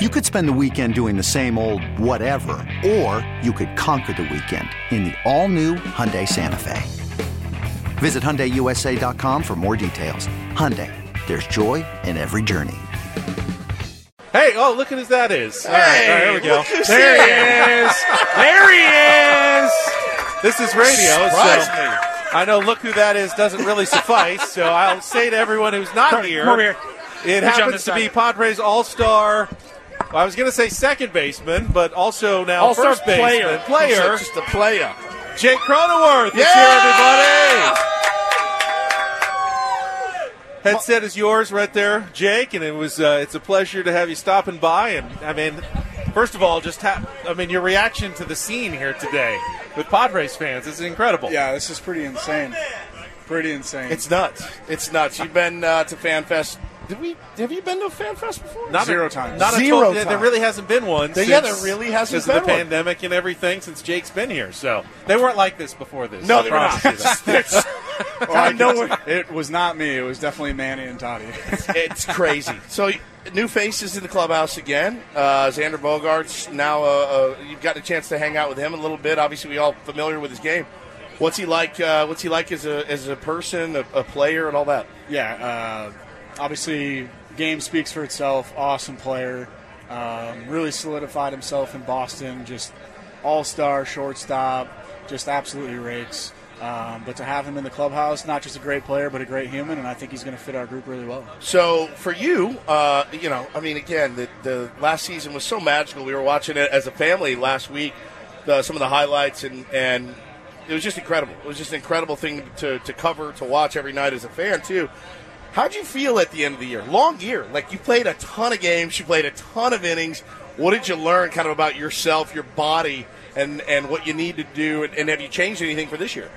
You could spend the weekend doing the same old whatever, or you could conquer the weekend in the all-new Hyundai Santa Fe. Visit HyundaiUSA.com for more details. Hyundai, there's joy in every journey. Hey, oh, look at who that is. All Hey, right, all right, there we go. There he here. is. There he is. This is radio, Surprised so me. I know look who that is doesn't really suffice, so I'll say to everyone who's not Come- here, come here. it Put happens this to be side. Padres All-Star I was going to say second baseman, but also now All-star first baseman. player. Player. Just a player. Jake Cronenworth is Yeah! here, everybody. Headset is yours right there, Jake, and it was uh, it's a pleasure to have you stopping by. And I mean, first of all, just ha- I mean your reaction to the scene here today with Padres fans is incredible. Yeah, this is pretty insane. Pretty insane. It's nuts. It's nuts. You've been uh, to FanFest. Did we? Have you been to a FanFest before? Not Zero a, times. Not a Zero total- There really hasn't been one. There- since, yeah, there really hasn't because of the one. pandemic and everything since Jake's been here. So they weren't like this before this. No, I they were not. Well, I know it, it was not me. It was definitely Manny and Toddy. it's crazy. So new faces in the clubhouse again. Uh, Xander Bogaerts. Now uh, uh, you've gotten a chance to hang out with him a little bit. Obviously, we all familiar with his game. What's he like? Uh, what's he like as a as a person, a, a player, and all that? yeah, uh, obviously, game speaks for itself. Awesome player. Um, really solidified himself in Boston. Just all star shortstop. Just absolutely rakes. Um, but to have him in the clubhouse, not just a great player, but a great human, and I think he's going to fit our group really well. So for you, uh, you know, I mean, again, the, the last season was so magical. We were watching it as a family last week, the, some of the highlights, and and it was just incredible. It was just an incredible thing to, to cover, to watch every night as a fan too. How'd you feel at the end of the year? Long year, like you played a ton of games, you played a ton of innings. What did you learn, kind of about yourself, your body, and and what you need to do, and, and have you changed anything for this year?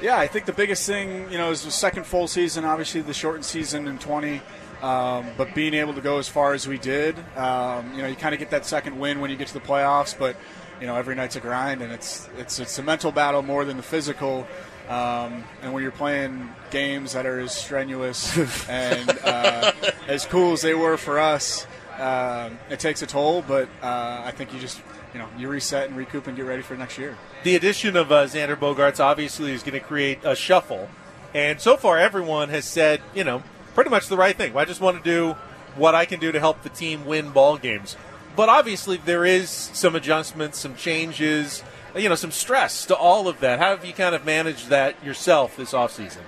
Yeah, I think the biggest thing, you know, is the second full season. Obviously, the shortened season in 20, um, but being able to go as far as we did, um, you know, you kind of get that second win when you get to the playoffs. But you know, every night's a grind, and it's it's it's a mental battle more than the physical. Um, and when you're playing games that are as strenuous and uh, as cool as they were for us, um, it takes a toll. But uh, I think you just, you know, you reset and recoup and get ready for next year. the addition of uh, Xander Bogaerts obviously is going to create a shuffle. And so far, everyone has said, you know, pretty much the right thing. I just want to do what I can do to help the team win ball games. But obviously, there is some adjustments, some changes, you know, some stress to all of that. How have you kind of managed that yourself this offseason?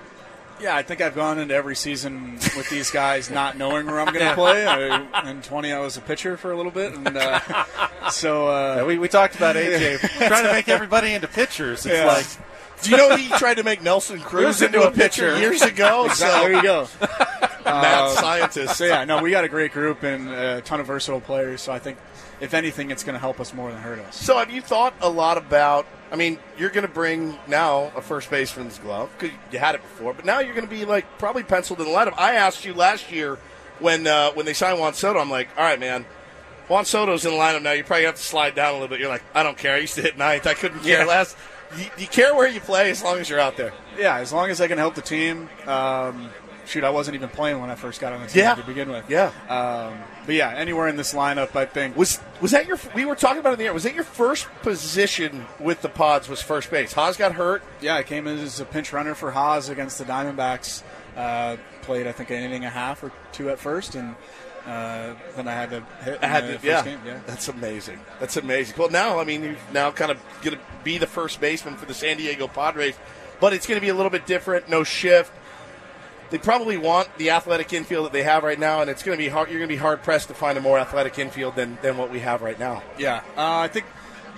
Yeah, I think I've gone into every season with these guys not knowing where I'm going to play. I, in 20, I was a pitcher for a little bit, and uh, so uh, Yeah, we, we talked about AJ trying to make everybody into pitchers. It's Yeah. like, Do you know he tried to make Nelson Cruz into a pitcher years ago? So there you go. Mad scientist. So yeah, no, we got a great group and a ton of versatile players. So I think, if anything, it's going to help us more than hurt us. So have you thought a lot about? I mean, you're going to bring now a first baseman's glove because you had it before, but now you're going to be like probably penciled in the lineup. I asked you last year when uh, when they signed Juan Soto. I'm like, all right, man. Juan Soto's in the lineup now. You probably have to slide down a little bit. You're like, I don't care. I used to hit ninth. I couldn't care Yeah. less. You, you care where you play as long as you're out there. Yeah, as long as I can help the team. Um, shoot, I wasn't even playing when I first got on the team Yeah. to begin with. Yeah. Um, but yeah, anywhere in this lineup, I think. Was was that your? We were talking about it in the air. Was that your first position with the Pods? Was first base? Haas got hurt. Yeah, I came in as a pinch runner for Haas against the Diamondbacks. Uh, played, I think, an inning and a half or two at first, and uh, then I had to hit. I had the to, first yeah. game. Yeah. That's amazing. That's amazing. Well, now I mean, you're now kind of going to be the first baseman for the San Diego Padres, but it's going to be a little bit different. No shift. They probably want the athletic infield that they have right now, and it's going to be hard. You're going to be hard pressed to find a more athletic infield than, than what we have right now. Yeah, uh, I think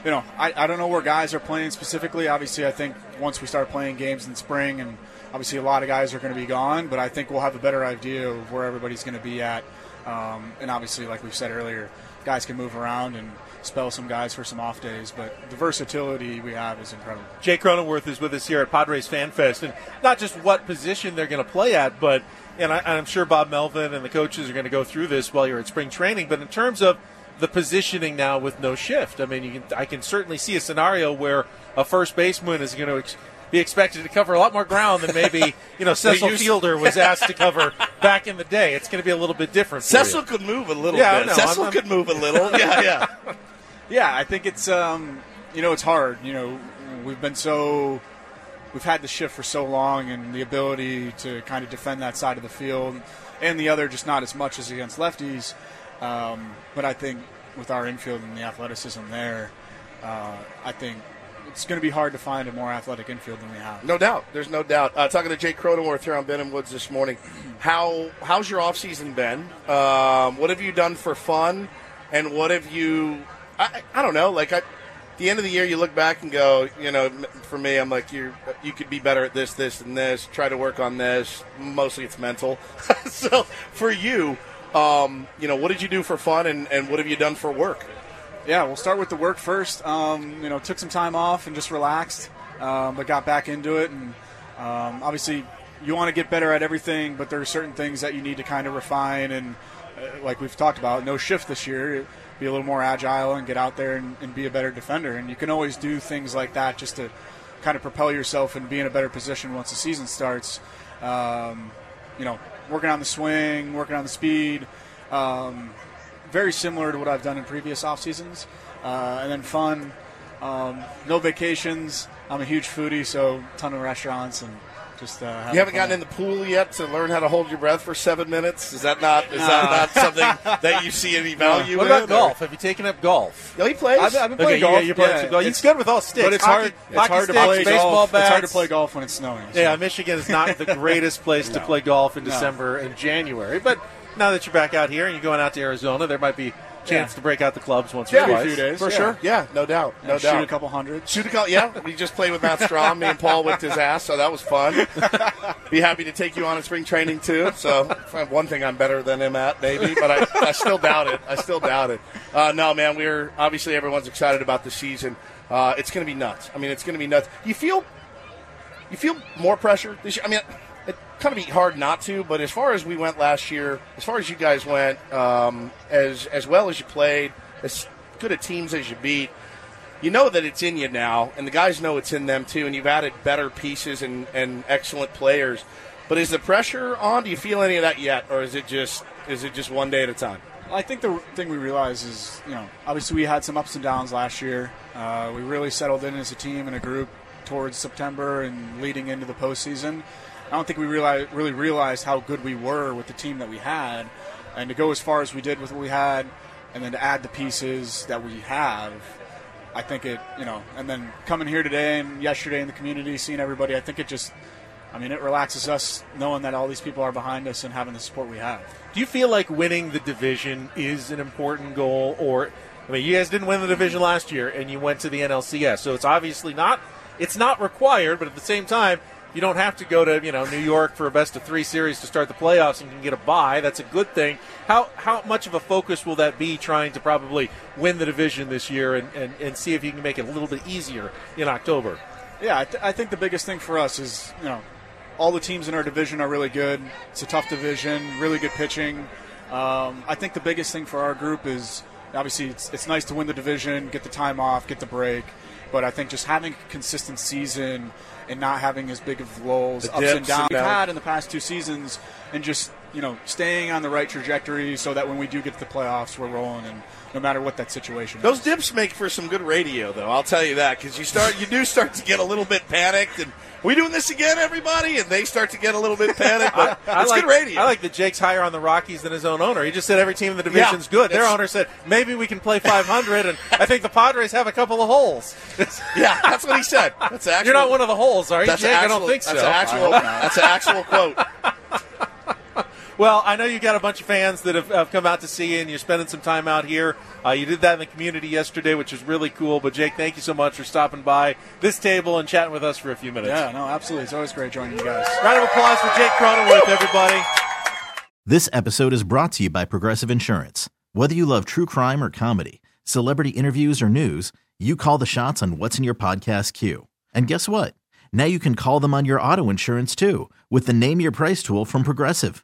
you know I, I don't know where guys are playing specifically. Obviously, I think once we start playing games in spring, and obviously a lot of guys are going to be gone, but I think we'll have a better idea of where everybody's going to be at. Um, and obviously, like we've said earlier, guys can move around and spell some guys for some off days, but the versatility we have is incredible. Jake Cronenworth is with us here at Padres Fan Fest, and not just what position they're going to play at, but and I, I'm sure Bob Melvin and the coaches are going to go through this while you're at spring training. But in terms of the positioning now with no shift, I mean, you can, I can certainly see a scenario where a first baseman is going to ex- be expected to cover a lot more ground than maybe you know Cecil Fielder was asked to cover back in the day. It's going to be a little bit different. For Cecil you. could move a little Yeah, bit. know. Cecil I'm- I'm- could move a little. Yeah, yeah. Yeah, I think it's um, you know it's hard. You know, we've been so we've had the shift for so long, and the ability to kind of defend that side of the field, and the other just not as much as against lefties. Um, but I think with our infield and the athleticism there, uh, I think it's going to be hard to find a more athletic infield than we have. No doubt. There's no doubt. Uh, talking to Jake Cronenworth here on Ben and Woods this morning. How how's your off season been? Um, what have you done for fun? And what have you? I, I don't know. Like I, at the end of the year, you look back and go, you know, for me, I'm like, you you could be better at this, this, and this. Try to work on this. Mostly, it's mental. so for you, um, you know, what did you do for fun, and, and what have you done for work? Yeah, we'll start with the work first. Um, you know, took some time off and just relaxed, um, but got back into it. And um, obviously, you want to get better at everything, but there are certain things that you need to kind of refine. And uh, like we've talked about, no shift this year. Be a little more agile and get out there and, and be a better defender. And you can always do things like that just to kind of propel yourself and be in a better position once the season starts. Um, you know, working on the swing, working on the speed. Um, very similar to what I've done in previous off seasons, uh, and then fun. Um, no vacations. I'm a huge foodie, so ton of restaurants and just. Uh, You haven't fun. gotten in the pool yet to learn how to hold your breath for seven minutes. Is that not is that not something that you see any value What in? about or- golf? Have you taken up golf? No, he plays. I've, I've been playing you, golf. you're playing yeah, some golf. it's- It's good with all sticks. but it's Hockey- hard. It's hockey hard to play baseball golf. bats. It's hard to play golf when it's snowing. so. Yeah, Michigan is not the greatest place to play golf in December and January. But now that you're back out here and you're going out to Arizona, there might be a chance Yeah. to break out the clubs once Yeah, or a twice. few days. for yeah. sure. Yeah, no doubt, no Yeah, shoot a couple hundred. Shoot a couple. Yeah, we just played with Matt Strahm. Me and Paul whipped his ass, so that was fun. Be happy to take you on in spring training too. So if I have one thing I'm better than him at, maybe, but I, I still doubt it. I still doubt it. Uh, no, man, we're obviously everyone's excited about the season. Uh, it's going to be nuts. I mean, it's going to be nuts. You feel you feel more pressure this year. I mean, kind of be hard not to, but as far as we went last year, as far as you guys went, um, as as well as you played, as good at teams as you beat, you know that it's in you now, and the guys know it's in them too, and you've added better pieces and, and excellent players. But is the pressure on? Do you feel any of that yet, or is it just is it just one day at a time? I think the thing we realize is, you know, obviously we had some ups and downs last year. Uh, we really settled in as a team and a group towards September and leading into the postseason. I don't think we really realized how good we were with the team that we had, and to go as far as we did with what we had, and then to add the pieces that we have. I think it, you know, and then coming here today and yesterday in the community, seeing everybody, I think it just, I mean, it relaxes us knowing that all these people are behind us and having the support we have. Do you feel like winning the division is an important goal, or I mean, you guys didn't win the division last year, and you went to the NLCS, so it's obviously not it's not required, but at the same time, you don't have to go to you know New York for a best of three series to start the playoffs and you can get a bye. That's a good thing. How how much of a focus will that be trying to probably win the division this year and, and, and see if you can make it a little bit easier in October? Yeah, I, th- I think the biggest thing for us is you know all the teams in our division are really good. It's a tough division, really good pitching. Um, I think the biggest thing for our group is obviously it's, it's nice to win the division, get the time off, get the break, but I think just having a consistent season and not having as big of lulls, The ups and downs we've had in the past two seasons, and just you know staying on the right trajectory so that when we do get to the playoffs, we're rolling, and no matter what that situation Those is. dips make for some good radio, though. I'll tell you that because you start, you do start to get a little bit panicked, and we doing this again, everybody, and they start to get a little bit panicked. But I it's like, good radio. I like that Jake's higher on the Rockies than his own owner. He just said every team in the division's Yeah, good. Their owner said maybe we can play 500, and I think the Padres have a couple of holes. yeah, that's what he said. That's actual, You're not one of the holes, are you, That's Jake? actual, I don't think so. That's an actual. That's an actual quote. Well, I know you've got a bunch of fans that have, have come out to see you, and you're spending some time out here. Uh, you did that in the community yesterday, which is really cool. But Jake, thank you so much for stopping by this table and chatting with us for a few minutes. Yeah, no, absolutely. It's always great joining you guys. Round of applause for Jake Cronenworth, everybody. This episode is brought to you by Progressive Insurance. Whether you love true crime or comedy, celebrity interviews or news, you call the shots on what's in your podcast queue. And guess what? Now you can call them on your auto insurance too with the Name Your Price tool from Progressive.